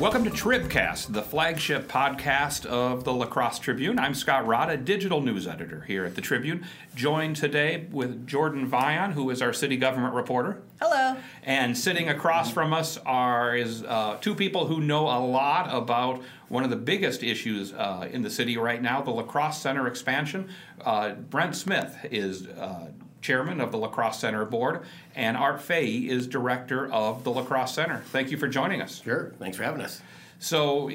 Welcome to Tribcast, the flagship podcast of the La Crosse Tribune. I'm Scott Rada, digital news editor here at the Tribune, joined today with Jordan Vian, who is our city government reporter. Hello. And sitting across from us are is uh, two people who know a lot about one of the biggest issues uh, in the city right now, the La Crosse Center expansion. Uh, Brent Smith is uh, chairman of the La Crosse Center Board, and Art Fahey is director of the La Crosse Center. Thank you for joining us. Sure. Thanks for having us. So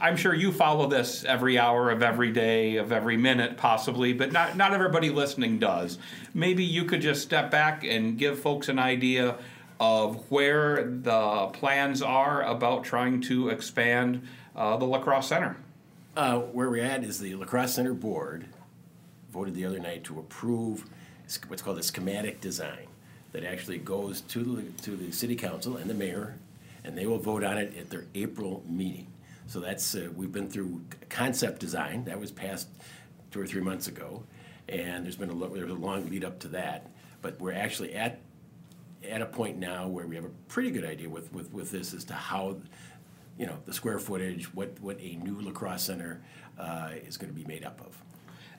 I'm sure you follow this every hour of every day of every minute, possibly, but not not everybody listening does. Maybe you could just step back and give folks an idea of where the plans are about trying to expand uh, the La Crosse Center. Uh, where we're at is the La Crosse Center Board voted the other night to approve what's called a schematic design that actually goes to the, to the city council and the mayor, and they will vote on it at their April meeting. So that's uh, we've been through concept design that was passed two or three months ago, and there's been a lo- there's a long lead up to that. But we're actually at at a point now where we have a pretty good idea with, with, with this as to how you know the square footage, what what a new La Crosse center uh, is going to be made up of.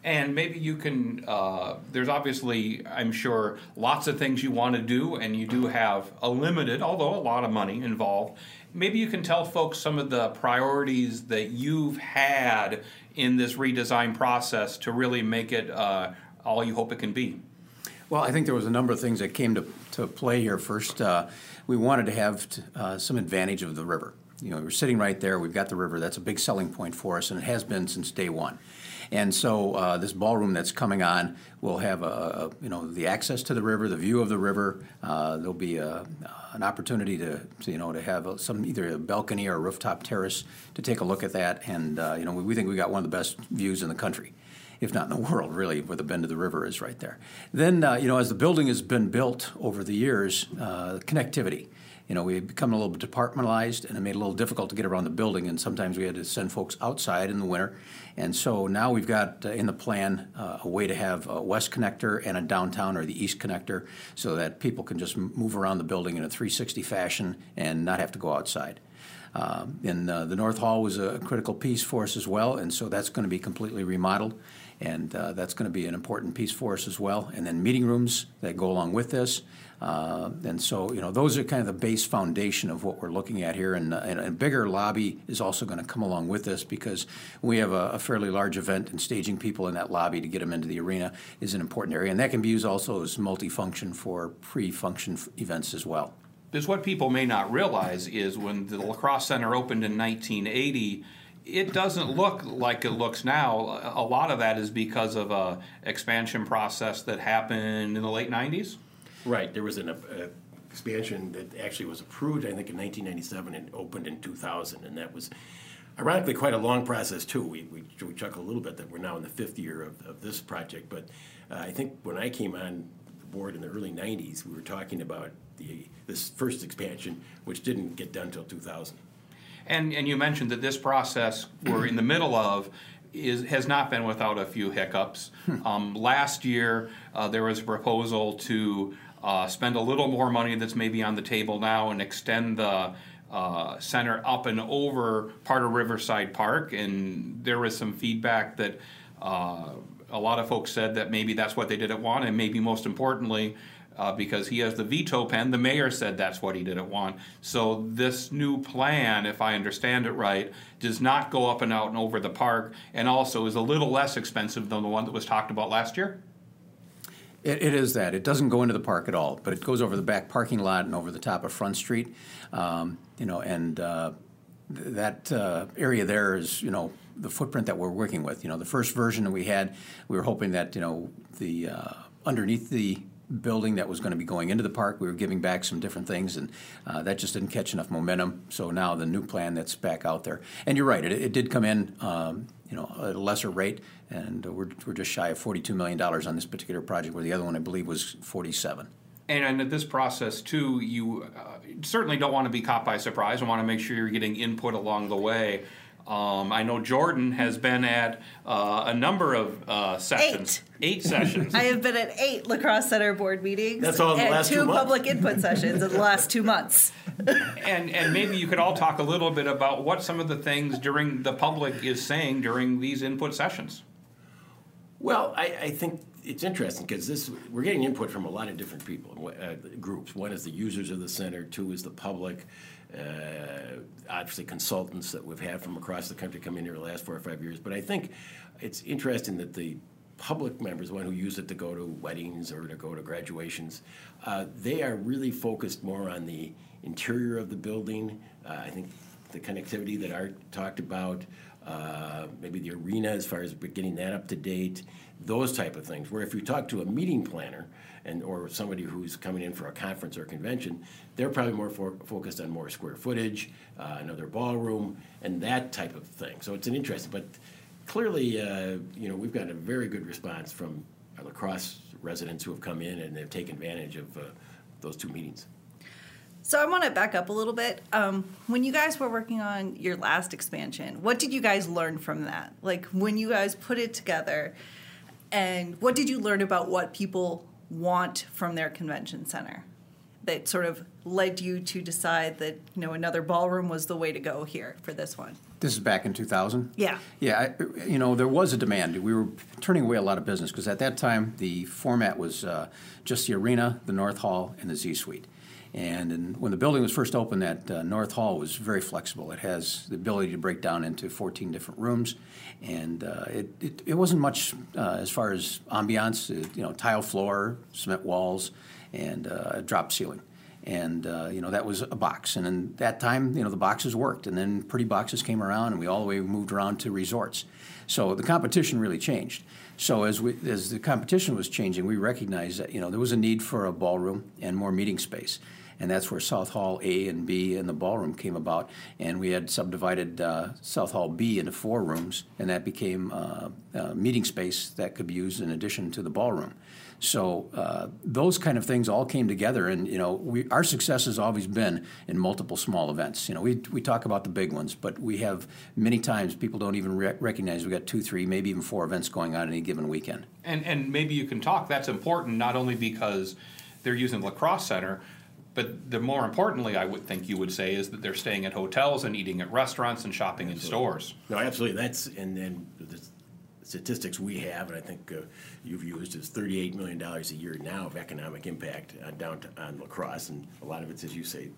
And maybe you can, uh, there's obviously, I'm sure, lots of things you want to do, and you do have a limited, although a lot of money involved. Maybe you can tell folks some of the priorities that you've had in this redesign process to really make it uh, all you hope it can be. Well, I think there was a number of things that came to, to play here. First, uh, we wanted to have uh, some advantage of the river. You know, we're sitting right there. We've got the river. That's a big selling point for us, and it has been since day one. And so uh, this ballroom that's coming on will have a, you know the access to the river, the view of the river. Uh, there'll be a, an opportunity to, to, you know to have a, some either a balcony or a rooftop terrace to take a look at that. And uh, you know we, we think we got one of the best views in the country if not in the world, really, where the bend of the river is right there. Then, uh, you know, as the building has been built over the years, uh, connectivity you know, we had become a little departmentalized and it made it a little difficult to get around the building. And sometimes we had to send folks outside in the winter. And so now we've got uh, in the plan uh, a way to have a west connector and a downtown or the east connector so that people can just move around the building in a 360 fashion and not have to go outside. Um, and uh, the North Hall was a critical piece for us as well, and so that's going to be completely remodeled, and uh, that's going to be an important piece for us as well. And then meeting rooms that go along with this. Uh, and so, you know, those are kind of the base foundation of what we're looking at here. And, uh, and a bigger lobby is also going to come along with this because we have a, a, fairly large event and staging people in that lobby to get them into the arena is an important area. And that can be used also as multifunction for pre-function f- events as well. Because what people may not realize is when the La Crosse Center opened in 1980, it doesn't look like it looks now. A lot of that is because of a expansion process that happened in the late 90s. Right. There was an uh, expansion that actually was approved, I think, in 1997 and opened in 2000, and that was ironically quite a long process too. We, we, we chuckle a little bit that we're now in the fifth year of, of this project, but uh, I think when I came on the board in the early 90s, we were talking about the this first expansion, which didn't get done until 2000. And, and you mentioned that this process we're in the middle of is, has not been without a few hiccups. Hmm. Um, last year, uh, there was a proposal to uh, spend a little more money that's maybe on the table now and extend the uh, center up and over part of Riverside Park. And there was some feedback that uh, a lot of folks said that maybe that's what they didn't want, and maybe most importantly, uh, because he has the veto pen. The mayor said that's what he didn't want. So this new plan, if I understand it right, does not go up and out and over the park, and also is a little less expensive than the one that was talked about last year. It, it is that. It doesn't go into the park at all, but it goes over the back parking lot and over the top of Front Street. Um, you know, and uh, th- that uh, area there is, you know, the footprint that we're working with. You know, the first version that we had, we were hoping that, you know, the uh, underneath the building that was going to be going into the park. We were giving back some different things, and uh, that just didn't catch enough momentum. So now the new plan that's back out there, and you're right, it, it did come in, um, you know, at a lesser rate, and we're, we're just shy of 42 million dollars on this particular project, where the other one I believe was 47. And, at this process too, you uh, certainly don't want to be caught by surprise. and want to make sure you're getting input along the way. Um, I know Jordan has been at uh, a number of uh, sessions. Eight. sessions. I have been at eight La Crosse center board meetings. That's all in the and last two two months. public input sessions in the last two months. and and maybe you could all talk a little bit about what some of the things during the public is saying during these input sessions. Well, I, I think it's interesting because this we're getting input from a lot of different people, uh, groups. One is the users of the center. Two is the public. Uh, obviously, consultants that we've had from across the country come in here the last four or five years. But I think it's interesting that the public members, the one who use it to go to weddings or to go to graduations, uh, they are really focused more on the interior of the building. Uh, I think the connectivity that Art talked about, uh, maybe the arena as far as getting that up to date, those type of things. Where if you talk to a meeting planner and or somebody who's coming in for a conference or convention, they're probably more for, focused on more square footage, uh, another ballroom, and that type of thing. So it's an interesting, but clearly, uh, you know, we've got a very good response from our La Crosse residents who have come in and they've taken advantage of uh, those two meetings. So I want to back up a little bit. Um, when you guys were working on your last expansion, what did you guys learn from that? Like when you guys put it together, and what did you learn about what people want from their convention center that sort of led you to decide that you know another ballroom was the way to go here for this one? This is back in 2000? Yeah. Yeah, I, you know, there was a demand. We were turning away a lot of business because at that time the format was uh, just the arena, the North Hall, and the Z Suite. And when the building was first opened, that uh, North Hall was very flexible. It has the ability to break down into 14 different rooms, and uh, it, it, it wasn't much uh, as far as ambiance. It, you know, tile floor, cement walls, and uh, a drop ceiling and uh, you know that was a box. And in that time, you know the boxes worked, and then pretty boxes came around, and we all the way moved around to resorts. So the competition really changed. So as we as the competition was changing, we recognized that you know there was a need for a ballroom and more meeting space. And that's where South Hall A and B and the ballroom came about. And we had subdivided uh, South Hall B into four rooms, and that became uh, uh, meeting space that could be used in addition to the ballroom. So uh, those kind of things all came together, and you know, we, our success has always been in multiple small events. You know, we, we talk about the big ones, but we have many times people don't even re- recognize we've got two, three, maybe even four events going on any given weekend. And and maybe you can talk. That's important not only because they're using the La Crosse center, but the more importantly, I would think you would say is that they're staying at hotels and eating at restaurants and shopping in stores. No, absolutely. That's and then the statistics we have, and I think uh, you've used, is thirty-eight million dollars a year now of economic impact on downtown on La Crosse, and a lot of it's, as you say,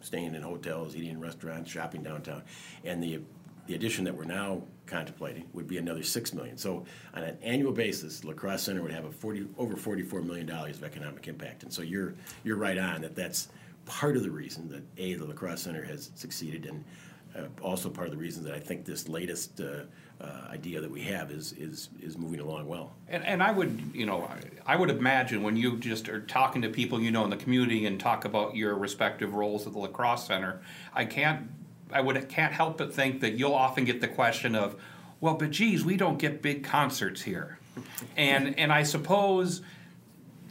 staying in hotels, eating in restaurants, shopping downtown, and the the addition that we're now contemplating would be another six million. So on an annual basis, La Crosse center would have a forty over forty-four million dollars of economic impact, and so you're you're right on that. That's part of the reason that a the La Crosse center has succeeded and. Uh, also, part of the reason that I think this latest uh, uh, idea that we have is is is moving along well. And, and I would, you know, I, I would imagine when you just are talking to people you know in the community and talk about your respective roles at the La Crosse center, I can't, I would can't help but think that you'll often get the question of, well, but geez, we don't get big concerts here, and and I suppose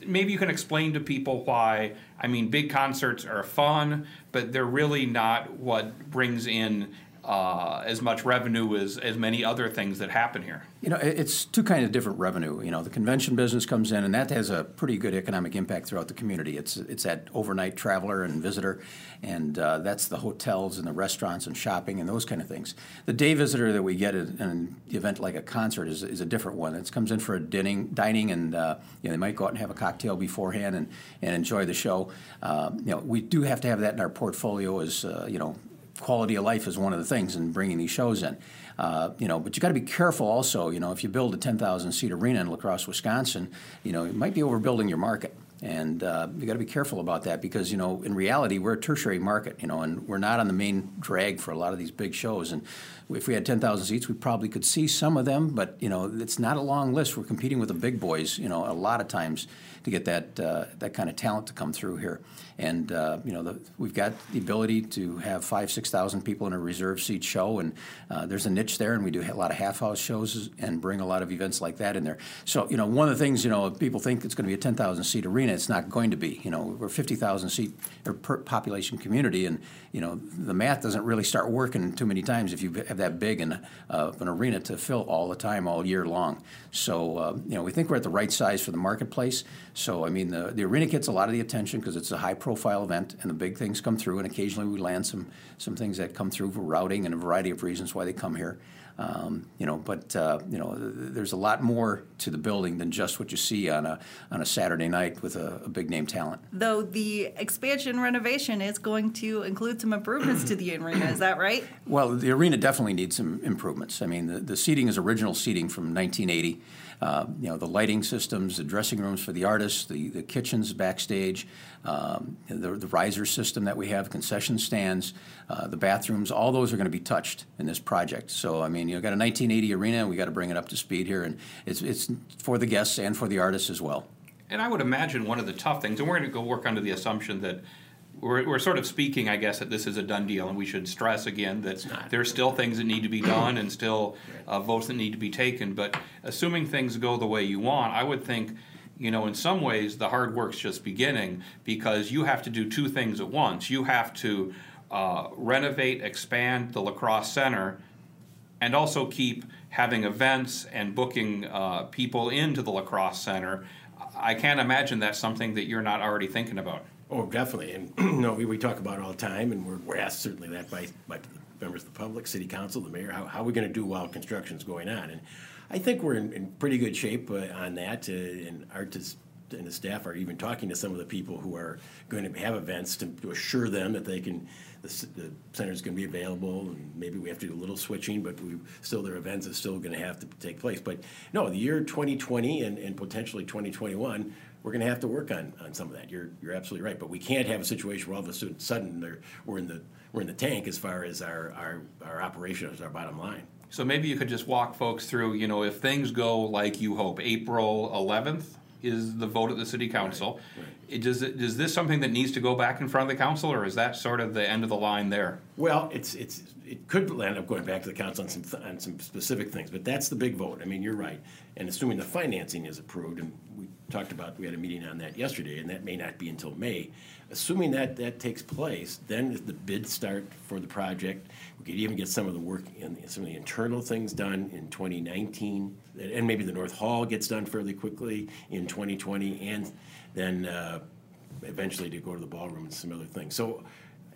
maybe you can explain to people why. I mean, big concerts are fun, but they're really not what brings in uh, as much revenue as as many other things that happen here. You know, it's two kind of different revenue. You know, the convention business comes in, and that has a pretty good economic impact throughout the community. It's it's that overnight traveler and visitor, and uh, that's the hotels and the restaurants and shopping and those kind of things. The day visitor that we get in an event like a concert is, is a different one. It comes in for a dining, dining, and uh, you know they might go out and have a cocktail beforehand and, and enjoy the show. Uh, you know, we do have to have that in our portfolio as uh, you know quality of life is one of the things in bringing these shows in. Uh, you know, but you got to be careful also. You know, if you build a 10,000 seat arena in La Crosse, Wisconsin, you know, you might be overbuilding your market. And uh, you got to be careful about that because you know in reality we're a tertiary market, you know, and we're not on the main drag for a lot of these big shows. And if we had 10,000 seats, we probably could see some of them, but you know it's not a long list. We're competing with the big boys, you know, a lot of times to get that uh, that kind of talent to come through here. And uh, you know the, we've got the ability to have five, six thousand people in a reserve seat show, and uh, there's a niche there, and we do a lot of half house shows and bring a lot of events like that in there. So you know one of the things you know people think it's going to be a 10,000 seat arena it's not going to be. You know, we're 50,000 seat or population community, and you know the math doesn't really start working too many times if you have that big an, uh, an arena to fill all the time, all year long. So uh, you know, we think we're at the right size for the marketplace. So I mean, the the arena gets a lot of the attention because it's a high profile event, and the big things come through, and occasionally we land some some things that come through for routing and a variety of reasons why they come here. Um, you know, but uh, you know, there's a lot more to the building than just what you see on a on a Saturday night with a, a big name talent. Though the expansion renovation is going to include some improvements to the arena, is that right? Well, the arena definitely needs some improvements. I mean, the, the seating is original seating from 1980. Uh, you know, the lighting systems, the dressing rooms for the artists, the, the kitchens backstage, um, the, the riser system that we have, concession stands, uh, the bathrooms, all those are going to be touched in this project. So, I mean, you've got a 1980 arena, and we got to bring it up to speed here, and it's, it's for the guests and for the artists as well. And I would imagine one of the tough things, and we're going to go work under the assumption that we're, we're sort of speaking, I guess, that this is a done deal, and we should stress again that there's still things that need to be done and still uh, votes that need to be taken. But assuming things go the way you want, I would think, you know, in some ways, the hard work's just beginning because you have to do two things at once. You have to uh, renovate, expand the La Crosse center, and also keep having events and booking uh, people into the La Crosse center. I can't imagine that's something that you're not already thinking about. Oh, definitely. And no, we, we talk about all the time, and we're, we're asked certainly that by, by members of the public, city council, the mayor, how, how are we going to do while construction's going on? And I think we're in, in pretty good shape uh, on that, uh, and Art is, and the staff are even talking to some of the people who are going to have events to, to assure them that they can, the, c- the center's going to be available, and maybe we have to do a little switching, but we, still, their events are still going to have to take place. But no, the year 2020 and, and potentially 2021, we're going to have to work on, on some of that. You're, you're absolutely right. But we can't have a situation where all of a sudden- we're in the, we're in the tank as far as our, our, our operation is our bottom line. So maybe you could just walk folks through, you know, if things go like you hope, April 11th is the vote at the city council. It- Does, it- is this something that needs to go back in front of the council, or is that sort of the end of the line there? Well, it's, it's, it could end up going back to the council on some, th- on some specific things, but that's the big vote. I mean, you're right. And assuming the financing is approved, and we talked about, we had a meeting on that yesterday, and that may not be until May. Assuming that that takes place, then the bids start for the project. We could even get some of the work and some of the internal things done in 2019, and maybe the North Hall gets done fairly quickly in 2020, and then uh, eventually to go to the ballroom and some other things. So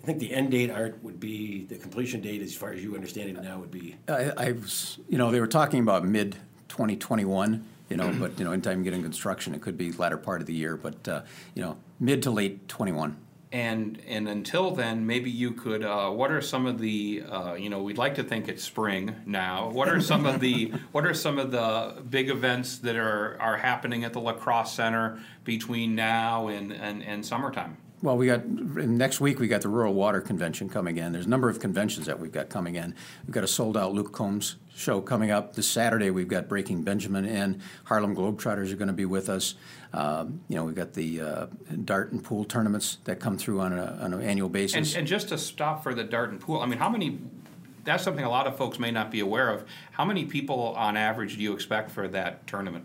I think the end date, Art, would be, the completion date, as far as you understand it now, would be, I, I was, you know, they were talking about mid 2021, you know, but, you know, in time getting construction, it could be latter part of the year, but, uh, you know, mid to late 21. And, and until then, maybe you could, uh, what are some of the, uh, you know, we'd like to think it's spring now. What are some of the, what are some of the big events that are, are happening at the La Crosse center between now and, and, and summertime? Well, we got, next week, we got the Rural Water Convention coming in. There's a number of conventions that we've got coming in. We've got a sold-out Luke Combs show coming up. This Saturday, we've got Breaking Benjamin in. Harlem Globetrotters are going to be with us. Um, You know, we've got the uh, dart and pool tournaments that come through on a- on an annual And, basis. and just to stop for the dart and pool, I mean, how many, that's something a lot of folks may not be aware of. How many people on average do you expect for that tournament?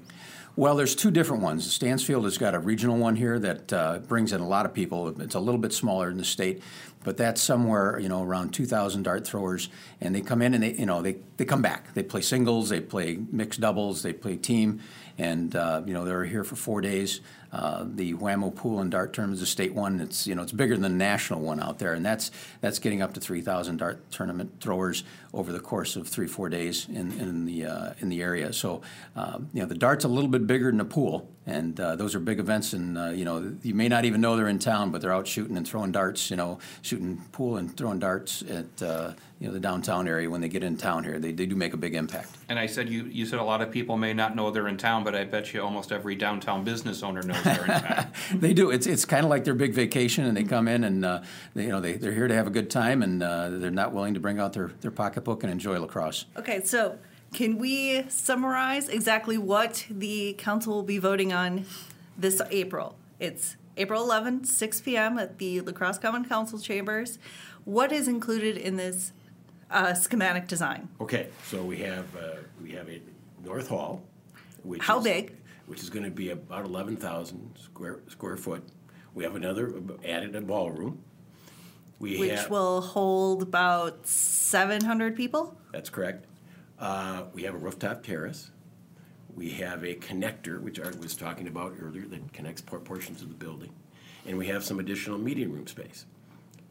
Well, there's two different ones. Stansfield has got a regional one here that uh, brings in a lot of people. It's a little bit smaller in the state, but that's somewhere you know around 2,000 dart throwers, and they come in and they you know they, they come back. They play singles, they play mixed doubles, they play team, and uh, you know they're here for four days. Uh, the WAMO Pool and Dart Tournament is a state one. It's you know it's bigger than the national one out there, and that's that's getting up to 3,000 dart tournament throwers over the course of three four days in in the uh, in the area. So um, you know the dart's a little bit bigger than the pool, and uh, those are big events. And uh, you know you may not even know they're in town, but they're out shooting and throwing darts. You know shooting pool and throwing darts at uh, you know the downtown area when they get in town here. They, they do make a big impact. And I said, you, you said a lot of people may not know they're in town, but I bet you almost every downtown business owner knows they're in town. they do. It's it's kind of like their big vacation, and they come in and uh, they, you know they they're here to have a good time, and uh, they're not willing to bring out their their pocketbook and enjoy La Crosse. Okay, so can we summarize exactly what the council will be voting on this April? It's April 11th, 6 p.m. at the La Crosse Common Council chambers. What is included in this uh, schematic design? okay, so we have, uh, we have a North Hall, which How is- big? which is gonna be about eleven thousand square, square foot. We have another, added a ballroom. We Which have- will hold about 700 people? That's correct. Uh, We have a rooftop terrace. We have a connector, which Art was talking about earlier, that connects portions of the building. And we have some additional meeting room space,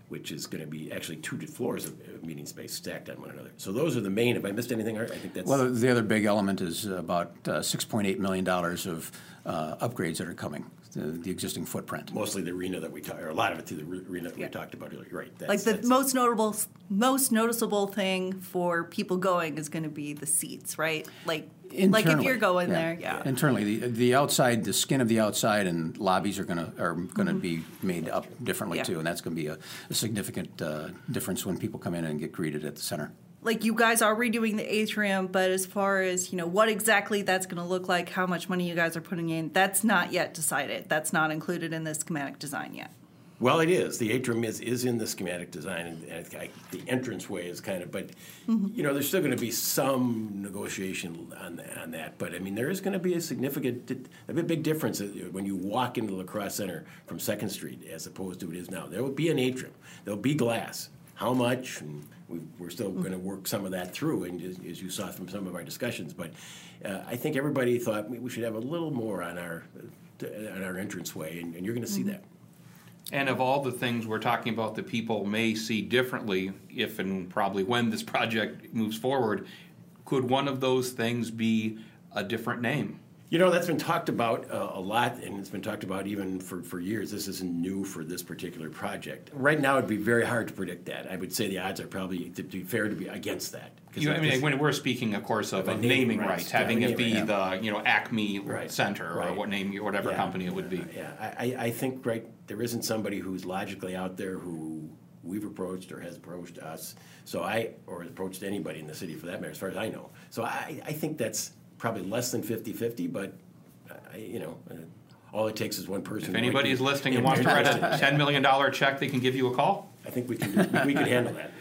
which is going to be actually two floors of of meeting space stacked on one another. So those are the main, if I missed anything, Art, I think that's, Well, the other big element is about uh, $6.8 million of uh, upgrades that are coming, the the existing footprint. mostly the arena that we talked, or a lot of it through the re- arena that we talked about earlier, right? Like the that's- most notable, most noticeable thing for people going is going to be the seats, right? Like, like if you're going there, yeah. Internally, the, the outside, the skin of the outside and lobbies are gonna, are gonna be made up differently Mm-hmm. Yeah. too, and that's gonna be a, a significant uh, difference when people come in and get greeted at the center. Like you guys are redoing the atrium, but as far as you know, what exactly that's going to look like, how much money you guys are putting in, that's not yet decided. That's not included in the schematic design yet. Well, it is. The atrium is, is in the schematic design, and, and I, the entranceway is kind of, but, you know, there's still gonna be some negotiation on, on that. But, I mean, there is gonna be a significant, a big difference uh, when you walk into the La Crosse center from Second Street as opposed to it is now. There will be an atrium. There'll be glass. How much? And we, we're still gonna work some of that through, and as, as you saw from some of our discussions. But, uh, I think everybody thought we, we should have a little more on our, uh, on our entranceway, and, and you're gonna see that. And of all the things we're talking about that people may see differently, if and probably when this project moves forward, could one of those things be a different name? You know, that's been talked about uh, a lot, and it's been talked about even for, for years. This isn't new for this particular project. Right now, it'd be very hard to predict that. I would say the odds are probably, to be fair, to be against that. You, I mean, when we're speaking, of course, of, Of a naming naming rights, rights, yeah, having it be naming, the, you know, Acme Right, Center, or what name, whatever Yeah. company it would be. Yeah, I, I, I think, right, there isn't somebody who's logically out there who we've approached or has approached us. So I, or approached anybody in the city for that matter, as far as I know. So I, I think that's probably less than 50-50, but, I, you know, uh, all it takes is one person. If anybody is listening and wants to write a ten million dollar check, they can give you a call. I think we can, do- we can handle that.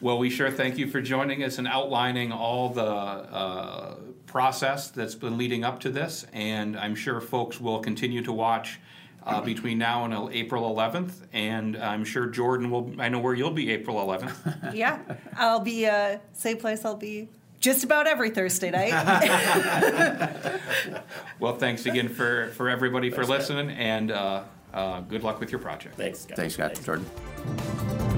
Well, we sure thank you for joining us and outlining all the uh, process that's been leading up to this. And I'm sure folks will continue to watch uh, between now and uh, April 11th. And I'm sure Jordan will, I know where you'll be April 11th. yeah, I'll be uh, same place. I'll be just about every Thursday night. Well, thanks again for, for everybody for listening and uh, uh, good luck with your project. Thanks, Scott. Thanks, Scott. Jordan?